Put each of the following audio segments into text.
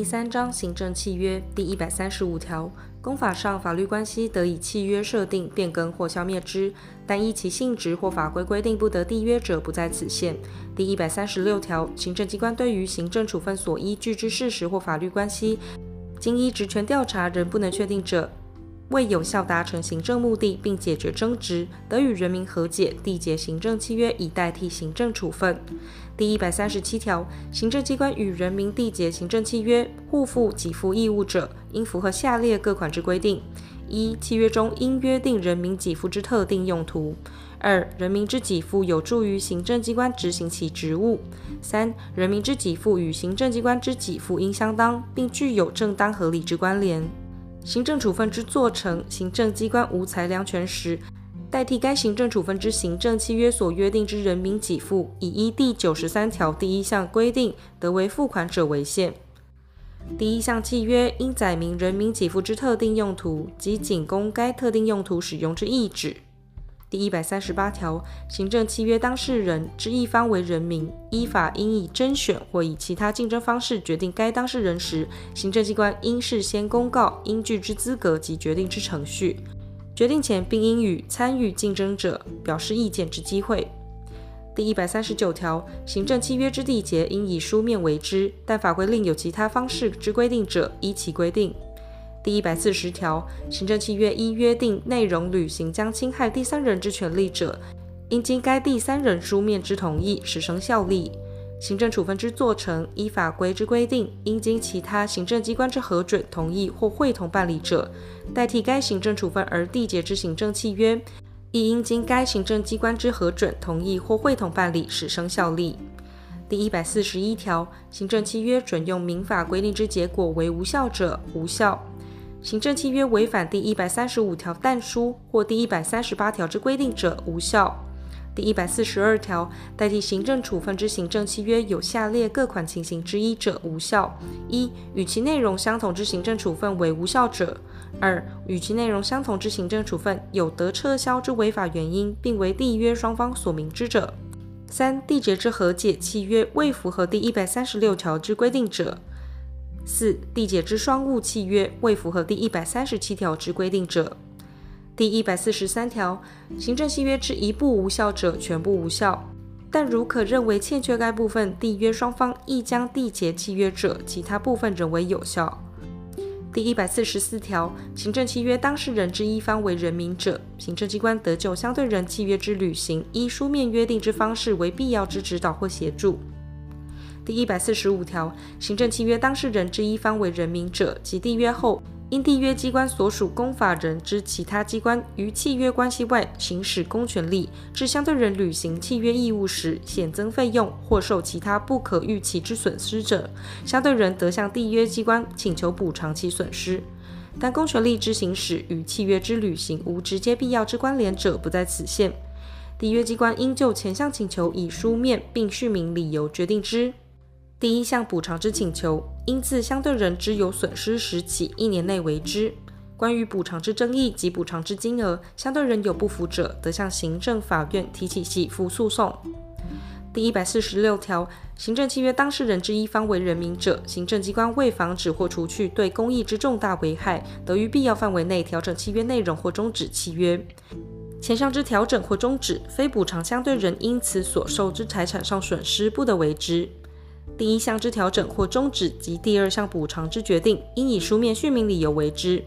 第三章行政契约第一百三十五条，公法上法律关系得以契约设定、变更或消灭之，但依其性质或法规规定不得缔约者，不在此限。第一百三十六条，行政机关对于行政处分所依据之事实或法律关系，经依职权调查仍不能确定者，为有效达成行政目的并解决争执，得与人民和解缔结行政契约以代替行政处分。第一百三十七条，行政机关与人民缔结行政契约，互负给付义务者，应符合下列各款之规定：一、契约中应约定人民给付之特定用途；二、人民之给付有助于行政机关执行其职务；三、人民之给付与行政机关之给付应相当，并具有正当合理之关联。行政处分之做成，行政机关无裁量权时，代替该行政处分之行政契约所约定之人民给付，以依第九十三条第一项规定得为付款者为限。第一项契约应载明人民给付之特定用途及仅供该特定用途使用之意旨。第一百三十八条，行政契约当事人之一方为人民，依法应以甄选或以其他竞争方式决定该当事人时，行政机关应事先公告应具之资格及决定之程序，决定前并应与参与竞争者表示意见之机会。第一百三十九条，行政契约之缔结应以书面为之，但法规另有其他方式之规定者，依其规定。第一百四十条，行政契约依约定内容履行将侵害第三人之权利者，应经该第三人书面之同意，始生效力。行政处分之做成，依法规之规定，应经其他行政机关之核准、同意或会同办理者，代替该行政处分而缔结之行政契约，亦应经该行政机关之核准、同意或会同办理，始生效力。第一百四十一条，行政契约准用民法规定之结果为无效者，无效。行政契约违反第一百三十五条但书或第一百三十八条之规定者，无效。第一百四十二条，代替行政处分之行政契约有下列各款情形之一者，无效：一、与其内容相同之行政处分为无效者；二、与其内容相同之行政处分有得撤销之违法原因，并为缔约双方所明知者；三、缔结之和解契约未符合第一百三十六条之规定者。四、缔结之双务契约未符合第一百三十七条之规定者。第一百四十三条，行政契约之一部无效者，全部无效；但如可认为欠缺该部分，缔约双方亦将缔结契约者，其他部分仍为有效。第一百四十四条，行政契约当事人之一方为人民者，行政机关得就相对人契约之履行，依书面约定之方式为必要之指导或协助。第一百四十五条，行政契约当事人之一方为人民者，及缔约后，因缔约机关所属公法人之其他机关于契约关系外行使公权力，致相对人履行契约义务时显增费用或受其他不可预期之损失者，相对人得向缔约机关请求补偿其损失。但公权力之行使与契约之履行无直接必要之关联者，不在此限。缔约机关应就前项请求以书面并叙明理由决定之。第一项补偿之请求，应自相对人之有损失时起一年内为之。关于补偿之争议及补偿之金额，相对人有不服者，得向行政法院提起给付诉讼。第一百四十六条，行政契约当事人之一方为人民者，行政机关为防止或除去对公益之重大危害，得于必要范围内调整契约内容或终止契约。前项之调整或终止，非补偿相对人因此所受之财产上损失，不得为之。第一项之调整或终止及第二项补偿之决定，应以书面叙明理由为之。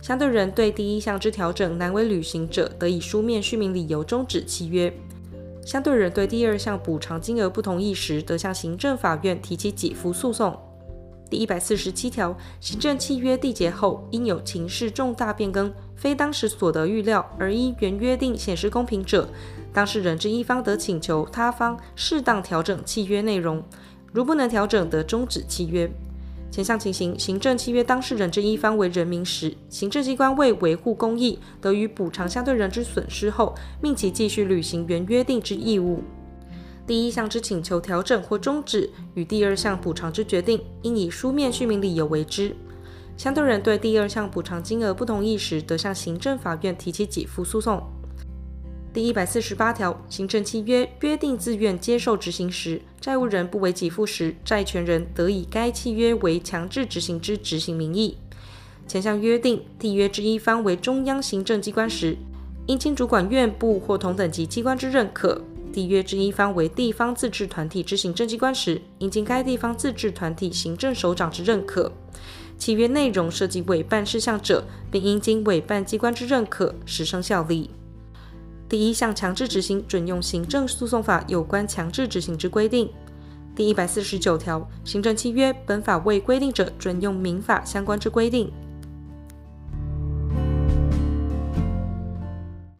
相对人对第一项之调整难为履行者，得以书面叙明理由终止契约。相对人对第二项补偿金额不同意时，得向行政法院提起给付诉讼。第一百四十七条，行政契约缔结后，因有情势重大变更，非当时所得预料，而依原约定显示公平者，当事人之一方得请求他方适当调整契约内容。如不能调整，得终止契约。前项情形，行政契约当事人之一方为人民时，行政机关为维护公益，得于补偿相对人之损失后，命其继续履行原约定之义务。第一项之请求调整或终止，与第二项补偿之决定，应以书面叙明理由为之。相对人对第二项补偿金额不同意时，得向行政法院提起给付诉讼。第一百四十八条，行政契约约定自愿接受执行时，债务人不为给付时，债权人得以该契约为强制执行之执行名义。前项约定缔约之一方为中央行政机关时，应经主管院部或同等级机关之认可；缔约之一方为地方自治团体之行政机关时，应经该地方自治团体行政首长之认可。契约内容涉及委办事项者，并应经委办机关之认可，实生效力。第一项强制执行准用行政诉讼法有关强制执行之规定。第一百四十九条，行政契约本法未规定者，准用民法相关之规定。